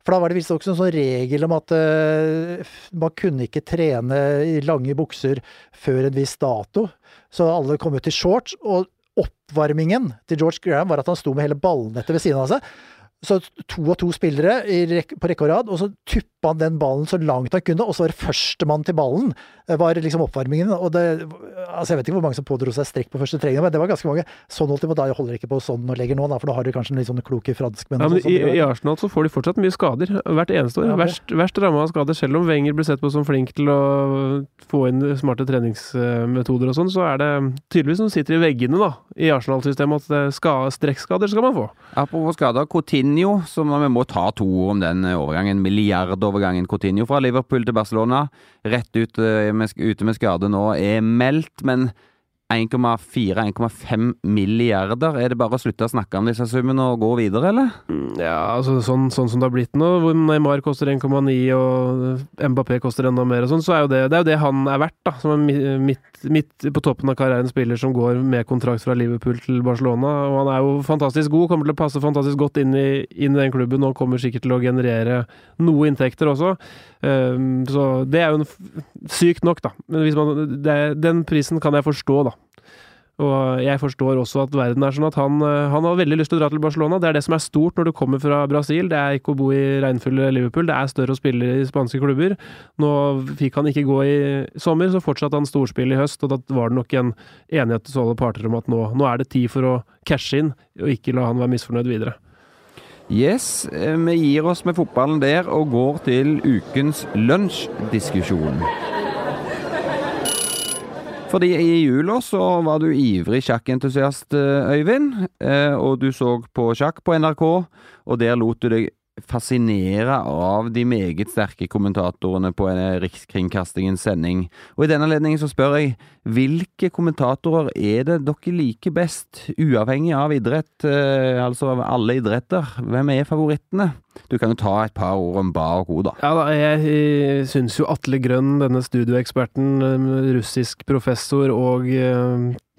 For da var det visstnok en sånn regel om at uh, man kunne ikke trene i lange bukser før en viss dato. Så alle kom ut i shorts. Og oppvarmingen til George Graham var at han sto med hele ballnettet ved siden av seg. Så to og to spillere på rekke og rad, og så tuppa han den ballen så langt han kunne, og så var det førstemann til ballen. Det var liksom oppvarmingen. og det, altså Jeg vet ikke hvor mange som pådro seg strekk på første trening, men det var ganske mange. Sånn holdt de på da, jeg holder ikke på sånn og legger nå, da, for da har du kanskje litt sånne kloke franskmenn. Ja, men i, i, Arsenal så får de fortsatt mye skader, hvert eneste år. Ja, verst, verst ramma av skader. Selv om Wenger blir sett på som flink til å få inn smarte treningsmetoder og sånn, så er det tydeligvis noen sitter i veggene da, i Arsenal-systemet at strekkskader skal man få. Apropos skader, Coutinho, som vi må ta to ord om den overgangen. Milliardovergangen Coutinho fra Liverpool til Barcelona. Rett ut eh, med, ute med skade nå er meldt, men 1,4-1,5 milliarder. Er det bare å slutte å snakke om disse summene og gå videre, eller? Mm, ja, altså sånn, sånn som det har blitt nå, hvor Neymar koster 1,9 og Mbappé koster enda mer og sånn, så er jo det, det er jo det han er verdt, da. Som er midt, midt på toppen av karrieren spiller som går med kontrakt fra Liverpool til Barcelona. Og han er jo fantastisk god, kommer til å passe fantastisk godt inn i, inn i den klubben og kommer sikkert til å generere noe inntekter også. Um, så det er jo sykt nok, da. Men man, det, den prisen kan jeg forstå, da. Og jeg forstår også at verden er sånn at han, han, har veldig lyst til å dra til Barcelona. Det er det som er stort når du kommer fra Brasil. Det er ikke å bo i regnfulle Liverpool. Det er større å spille i spanske klubber. Nå fikk han ikke gå i sommer, så fortsatte han storspill i høst. Og da var det nok en enighet hos alle parter om at nå, nå er det tid for å cashe inn, og ikke la han være misfornøyd videre. Yes, eh, vi gir oss med fotballen der og går til ukens lunsjdiskusjon. Fordi i jula så var du ivrig sjakkentusiast, eh, Øyvind. Eh, og du så på sjakk på NRK, og der lot du deg fascinere av de meget sterke kommentatorene på Rikskringkastingens sending. Og i denne anledning så spør jeg, hvilke kommentatorer er det dere liker best, uavhengig av idrett, eh, altså av alle idretter? Hvem er favorittene? Du kan jo ta et par ord om Bar og da. Ja da, jeg syns jo Atle Grønn, denne studioeksperten, russisk professor og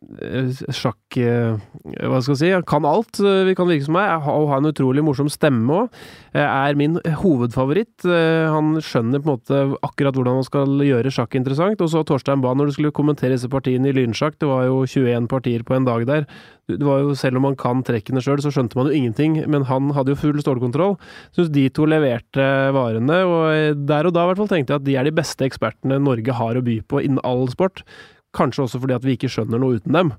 sjakk Hva skal jeg si? Kan alt, vi kan virke som meg. Og har en utrolig morsom stemme òg. Er min hovedfavoritt. Han skjønner på en måte akkurat hvordan man skal gjøre sjakk interessant. Og så Torstein Bae, når du skulle kommentere disse partiene i lynsjakk, det var jo 21 partier på en dag der. Det var jo, selv om man kan trekkene sjøl, så skjønte man jo ingenting. Men han hadde jo full stålkontroll. Syns de to leverte varene. Og der og da i hvert fall tenkte jeg at de er de beste ekspertene Norge har å by på innen all sport. Kanskje også fordi at vi ikke skjønner noe uten dem.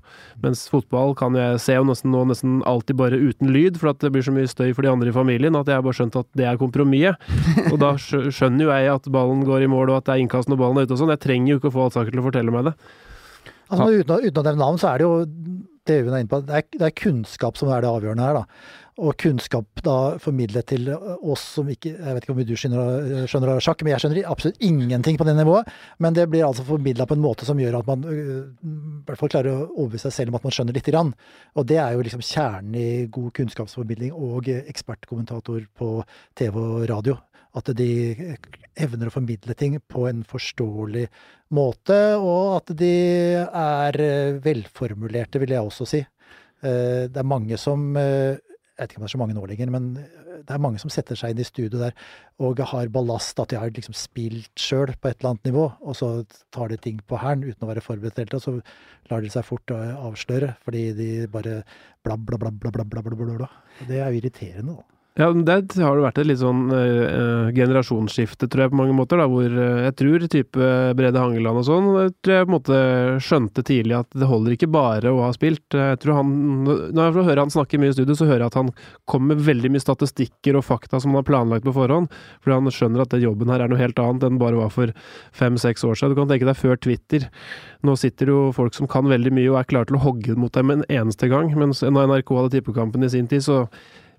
Mens fotball kan jeg se jo nesten nesten alltid bare uten lyd, for at det blir så mye støy for de andre i familien at jeg har bare skjønt at det er kompromisset. Og da skjønner jo jeg at ballen går i mål og at det er innkast når ballen er ute og sånn. Jeg trenger jo ikke å få Alsaker til å fortelle meg det. Altså, uten, å, uten å nevne navn, så er det jo det er, det er kunnskap som er det avgjørende her. da og kunnskap da formidlet til oss som ikke Jeg vet ikke om du skjønner, skjønner av sjakk, men jeg skjønner absolutt ingenting på det nivået. Men det blir altså formidla på en måte som gjør at man øh, i hvert fall klarer å overbevise seg selv om at man skjønner lite grann. Og det er jo liksom kjernen i god kunnskapsformidling og ekspertkommentator på TV og radio. At de evner å formidle ting på en forståelig måte, og at de er velformulerte, vil jeg også si. Øh, det er mange som øh, jeg vet ikke om det er så mange nå lenger, men eh, det er mange som setter seg inn i studio der og har ballast, at de har liksom spilt sjøl på et eller annet nivå, og så tar de ting på hæren uten å være forberedt og så lar de seg fort eh, avsløre fordi de bare bla bla, bla, bla, bla, bla, bla, bla, bla. Det er jo irriterende, da. Ja, Der har det vært et litt sånn uh, generasjonsskifte, tror jeg, på mange måter. da, Hvor uh, jeg tror type Brede Hangeland og sånn tror jeg på en måte skjønte tidlig at det holder ikke bare å ha spilt. Jeg tror han, Når jeg hører han snakke mye i studio, så hører jeg at han kommer med veldig mye statistikker og fakta som han har planlagt på forhånd. Fordi han skjønner at den jobben her er noe helt annet enn bare var for fem-seks år siden. Du kan tenke deg før Twitter. Nå sitter jo folk som kan veldig mye og er klare til å hogge mot dem en eneste gang. Mens når NRK hadde tippekampen i sin tid, så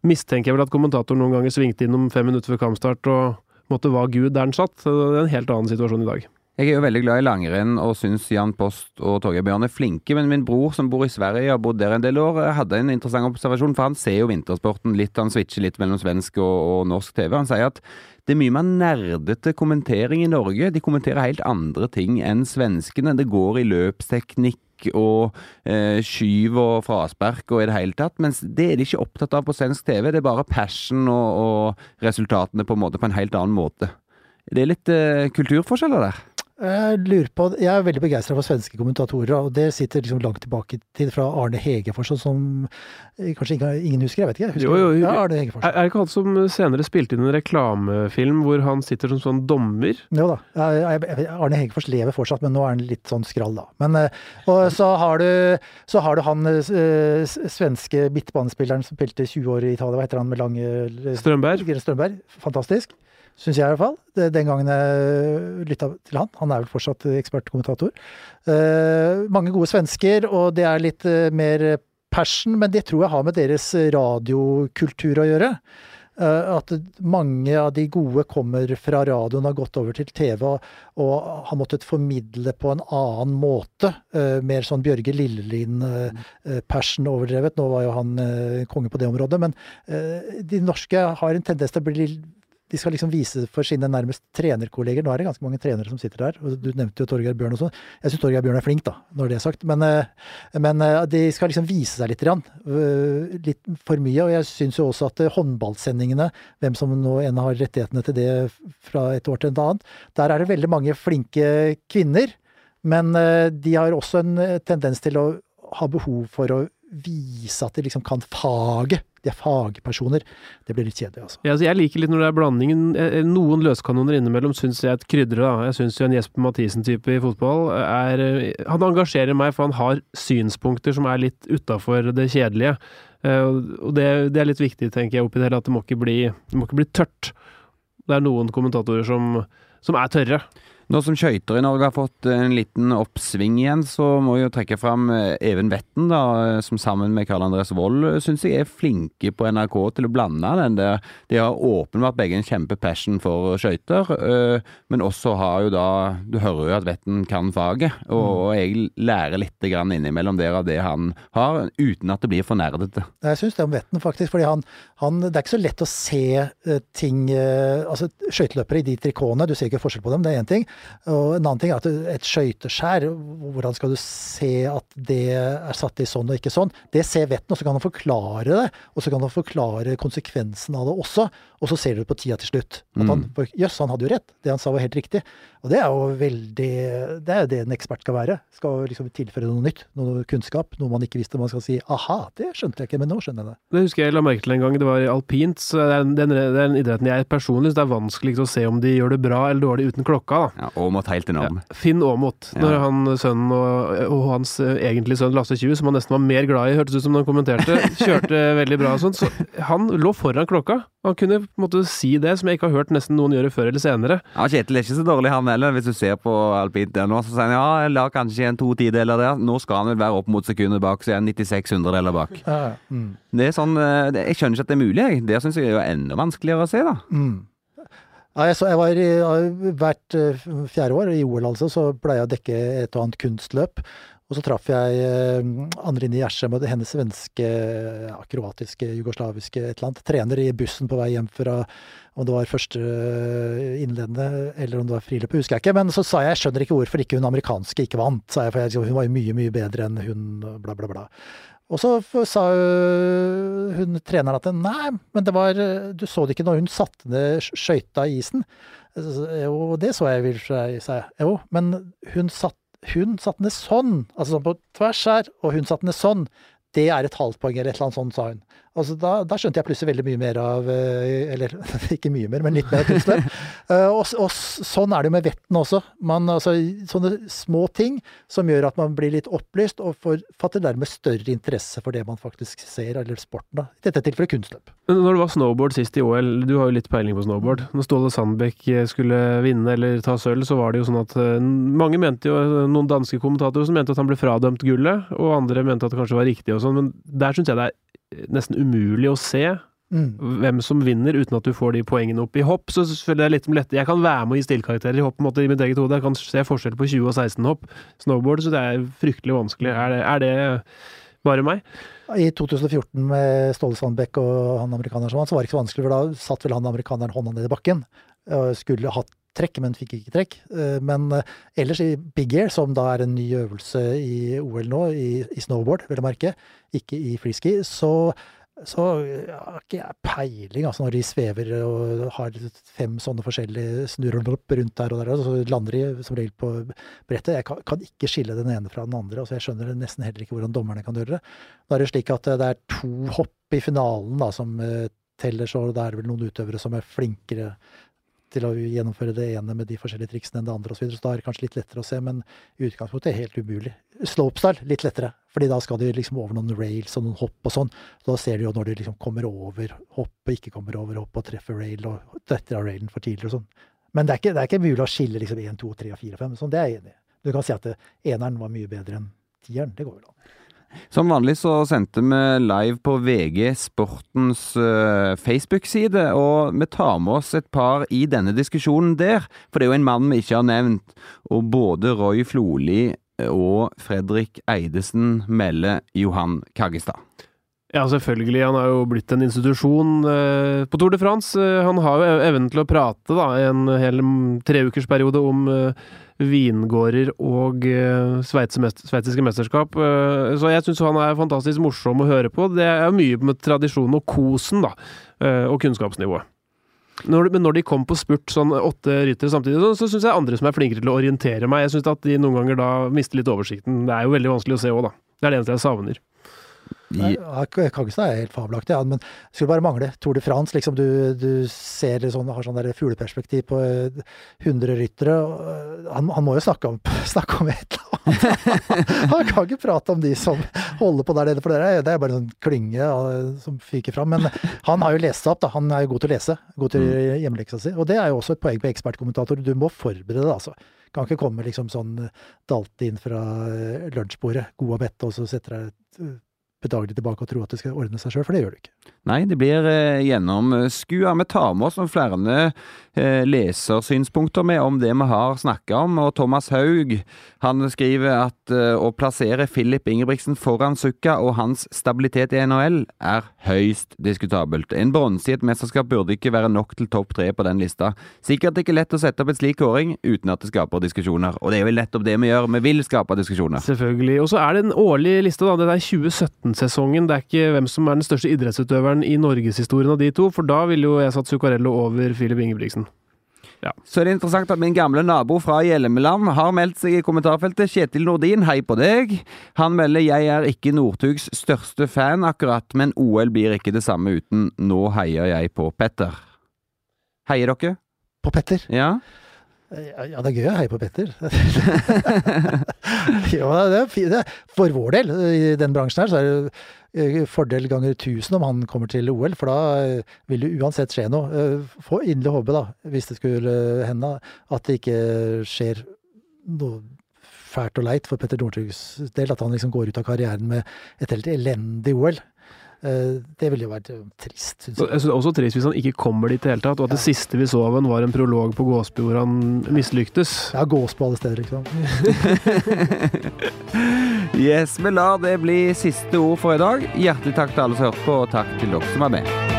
mistenker jeg vel at kommentatoren noen ganger svingte innom fem minutter før kampstart og måtte var Gud der den satt. Det er en helt annen situasjon i dag. Jeg er jo veldig glad i langrenn og syns Jan Post og Torgeir Bjørn er flinke, men min bror som bor i Sverige og har bodd der en del år, hadde en interessant observasjon, for han ser jo vintersporten litt, han switcher litt mellom svensk og, og norsk TV. Han sier at det er mye mer nerdete kommentering i Norge. De kommenterer helt andre ting enn svenskene. Det går i løpsteknikk og eh, skyv og fraspark og i det hele tatt. Mens det er de ikke opptatt av på svensk TV. Det er bare passion og, og resultatene på en måte på en helt annen måte. Det er litt eh, kulturforskjeller der. Jeg lurer på, jeg er veldig begeistra for svenske kommentatorer, og det sitter liksom langt tilbake til fra Arne Hegefors, som eh, kanskje ingen husker? Jeg vet ikke. Husker jo, jo, jo. Ja, Arne Hegefors. Er, det ikke han som senere spilte inn en reklamefilm hvor han sitter som sånn dommer? Jo da. Arne Hegefors lever fortsatt, men nå er han litt sånn skrall, da. Men, eh, og så har du, så har du han øh, svenske midtbanespilleren som spilte 20 år i Italia, hva heter han med lange Strømberg. Strømberg. Fantastisk syns jeg i hvert fall. Den gangen jeg lytta til han. Han er vel fortsatt ekspertkommentator. Uh, mange gode svensker, og det er litt uh, mer passion, men det tror jeg har med deres radiokultur å gjøre. Uh, at mange av de gode kommer fra radioen, har gått over til TV og, og har måttet formidle på en annen måte. mer sånn Bjørge Lillelien-passion overdrevet. Nå var jo han konge på det området, men de norske har en tendens til å bli de skal liksom vise for sine nærmest trenerkolleger. Nå er det ganske mange trenere som sitter der. og Du nevnte jo Torgeir Bjørn og sånn. Jeg syns Torgeir Bjørn er flink, da, når det er sagt. Men, eh, men eh, de skal liksom vise seg litt, eh, litt for mye. Og jeg syns jo også at håndballsendingene, hvem som nå enn har rettighetene til det fra et år til et annet, der er det veldig mange flinke kvinner. Men de har også en tendens til å ha behov for å vise at de liksom kan faget. De er fagpersoner. Det blir litt kjedelig, altså. Ja, altså jeg liker litt når det er blandingen. Eh, eh, noen løskanoner innimellom syns jeg er et krydder, da. Jeg syns jo en Jesper Mathisen-type i fotball er eh, Han engasjerer meg, for han har synspunkter som er litt utafor det kjedelige. Og det, det, er litt viktig, tenker jeg, oppi det hele, at det må ikke bli, det må ikke bli tørt. Det er noen kommentatorer som, som er tørre. Nå som skøyter i Norge har fått en liten oppsving igjen, så må jeg jo trekke fram eh, Even Vetten, da, som sammen med Karl Andres Wold eh, syns jeg er flinke på NRK til å blande den der. De har åpenbart begge en kjempepassion for skøyter, eh, men også har jo da Du hører jo at Vetten kan faget, og, mm. jeg lærer litt grann innimellom der av det han har, uten at det blir for nerdete. Jeg syns det om Vetten, faktisk, fordi han, han, Det er ikke så lett å se ting Altså, skøyteløpere i de trikotene, du ser ikke forskjell på dem, det er én ting. Og en annen ting er at et skøyteskjær, hvordan skal du se at det er satt i sånn og ikke sånn? Det ser vetten, og så kan han forklare det. Og så kan han forklare konsekvensen av det også. Og så ser du det på tida til slutt. At han, Mm. Jøss, han hadde jo rett. Det han sa var helt riktig. Og det er jo veldig Det er jo det en ekspert skal være. Skal liksom tilføre noe nytt. Noe kunnskap. Noe man ikke visste. Man skal si aha, det skjønte jeg ikke, men nå skjønner jeg det. Det husker jeg la merke til en gang. Det var i alpint. Så det er den, det er den idretten jeg personlig syns det er vanskelig å se om de gjør det bra eller dårlig uten klokka. da. Ja, Aamodt helt enorm. Ja, Finn Aamodt. Ja. Når han sønnen og, og hans eh, egentlige sønn Lasse Tjue, som han nesten var mer glad i, hørtes ut som da han kommenterte, [laughs] kjørte veldig bra og sånn. Så han lå foran klokka. Han kunne på en måte si det, som jeg ikke har hørt nesten noen gjøre før eller senere. Ja, Kjetil er ikke så dårlig, han heller. Hvis du ser på alpint der nå, så sier han ja, jeg la kanskje en to tideler der. Nå skal han vel være opp mot sekundet bak, så er han 96 hundredeler bak. Ja, mm. Det er sånn, eh, Jeg skjønner ikke at det er mulig. jeg. Det syns jeg er jo enda vanskeligere å se, da. Mm. Ja, jeg, så jeg var i, hvert eh, fjerde år, i OL altså, så pleier jeg å dekke et og annet kunstløp. Og så traff jeg eh, Anne-Line Gjersem og hennes svenske, ja, kroatiske, jugoslaviske et eller annet, trener i bussen på vei hjem fra om det var første eh, innledende eller om det var friløpet, husker jeg ikke. Men så sa jeg jeg skjønner ikke hvorfor ikke hun amerikanske ikke vant, sa jeg, for jeg, hun var jo mye, mye bedre enn hun, bla, bla, bla. Og så sa øh, hun treneren at nei, men det var øh, Du så det ikke når hun satte ned sk- skøyta i isen. Jo, det så jeg, vil sa jeg. Jo, men hun satt hun satte ned sånn, altså sånn på tvers her, og hun satte ned sånn. Det er et halvt poeng, eller et eller annet sånt, sa hun. Altså da, da skjønte jeg plutselig veldig mye mer av øh, Eller [laughs] ikke mye mer, men litt mer av kunstløp. Eh, og, og sånn er det jo med vetten også. Man, altså, sånne små ting som gjør at man blir litt opplyst, og får, fatter dermed større interesse for det man faktisk ser, eller sporten. da. I dette tilfellet kunstløp. Når det var snowboard sist i OL, du har jo litt peiling på snowboard. Når Ståle Sandbekk eh, skulle vinne eller ta sølv, så var det jo sånn at eh, mange mente jo, noen danske kommentatorer som mente at han ble fradømt gullet, og andre mente at det kanskje var riktig og sånn, men der syns jeg det er nesten umulig å se Mm. hvem som vinner uten at du får de poengene opp i hopp. Så selvfølgelig er det litt lett, Jeg kan være med å gi stillkarakterer i hopp på en måte, i mitt eget hode. Jeg kan se forskjell på 20 og 16 hopp. Snowboard, så det er fryktelig vanskelig. Er det, er det bare meg? I 2014 med Ståle Sandbekk og han amerikaneren som vant, så var det ikke så vanskelig, for da satt vel han amerikaneren hånda ned i bakken. Og skulle hatt trekk, men fikk ikke trekk. Eh, Men eh, ellers i big air, som da er en ny øvelse i OL nå, i, i snowboard, vil jeg merke, ikke i freeski, så så har ikke jeg peiling, altså når de svever og har fem sånne forskjellige snurrer rundt der og der, og så lander de som regel på brettet. Jeg kan, kan ikke skille den ene fra den andre. altså Jeg skjønner nesten heller ikke hvordan dommerne kan gjøre det. Da er det slik at eh, det er to hopp i finalen da, som teller, så da er det vel noen utøvere som er flinkere til å gjennomføre det ene med de forskjellige triksene enn det andre osv. Så, videre. så da er det kanskje litt lettere å se, men i utgangspunktet er helt umulig. Slopestyle litt lettere, fordi da skal de liksom over noen rails og noen hopp og sånn. Så da ser du jo når de liksom kommer over hopp og ikke kommer over hopp og treffer rail og detter av railen for tidlig og sånn. Men det er ikke, det er ikke mulig å skille liksom 1, 2, 3 og 4 og 5. Sånn, det er jeg enig i. Du kan si at eneren var mye bedre enn tieren. Det går vel an. Som vanlig så sendte vi live på VG Sportens eh, Facebook-side, og vi tar med oss et par i denne diskusjonen der. For det er jo en mann vi ikke har nevnt, og både Roy Floli og Fredrik Eidesen melder Johan Kaggestad. Ja, selvfølgelig. Han er jo blitt en institusjon eh, på Tour de France. Eh, han har jo evnen til å prate da, en hel treukersperiode om eh, vingårder og eh, sveitsiske mesterskap. Eh, så jeg syns han er fantastisk morsom å høre på. Det er mye med tradisjonen og kosen, da, eh, og kunnskapsnivået. Når, men når de kom på spurt, sånn åtte ryttere samtidig, så, så syns jeg andre som er flinkere til å orientere meg. Jeg syns at de noen ganger da mister litt oversikten. Det er jo veldig vanskelig å se òg, da. Det er det eneste jeg savner. I, ja, Kaggestad er helt fabelaktig, ja, men det skulle bare mangle. Tour de France, liksom du, du ser sånn, har sånn der fugleperspektiv på eh, 100 ryttere. og, eh, Han, han må jo snakke om, [laughs] snakke om et eller annet. [laughs] Han kan ikke prate om de som holder på der nede, for det er, det er bare en sånn klynge som fyker fram. Men han har jo lest seg opp, da. Han er jo god til å lese. God til hjemmeleksa si. Og det er jo også et poeng på ekspertkommentator. Du må forberede deg, altså. Kan ikke komme liksom sånn dalte inn fra eh, lunsjbordet, god og mett, og så setter deg bedagelig tilbake og tro at det skal ordne seg sjøl, for det gjør det ikke. Nei, det blir eh, gjennomskua. Vi tar med oss noen flere eh, lesersynspunkter med om det vi har snakka om. Og Thomas Haug han skriver at eh, å plassere Filip Ingebrigtsen foran Sukka og hans stabilitet i NHL er høyst diskutabelt. En bronse i et mesterskap burde ikke være nok til topp tre på den lista. Sikkert ikke lett å sette opp en slik kåring uten at det skaper diskusjoner. Og det er jo nettopp det vi gjør. Vi vil skape diskusjoner. Selvfølgelig. Og så er det en årlig liste, da. Det er 2017-sesongen. Det er ikke hvem som er den største idrettsutøveren i norgeshistorien av de to, for da ville jo jeg satt Zuccarello over Filip Ingebrigtsen. Ja. Så er det interessant at min gamle nabo fra Hjelmeland har meldt seg i kommentarfeltet. Kjetil Nordin, hei på deg. Han melder jeg er ikke Northugs største fan akkurat, men OL blir ikke det samme uten. Nå heier jeg på Petter. Heier dere? På Petter? Ja. Ja, det er gøy å heie på Petter. [laughs] ja, det er fint. For vår del, i den bransjen her, så er det eh, fordel ganger tusen om han kommer til OL, for da eh, vil det uansett skje noe. Eh, få inderlig håpe, da, hvis det skulle hende, at det ikke skjer noe fælt og leit for Petter Northugs del. At han liksom går ut av karrieren med et helt elendig OL. Eh, det ville jo vært eh, trist. Synes jeg. jeg synes også trist hvis han ikke kommer dit i det hele tatt, og at ja. det siste vi så av ham var en prolog på Gåsby hvor han mislyktes. Ja, Gåsby alle steder, liksom. [laughs] yes, men la det bli siste ord for i dag. Hjertelig takk til alle som hørte på, og takk til dere som var med.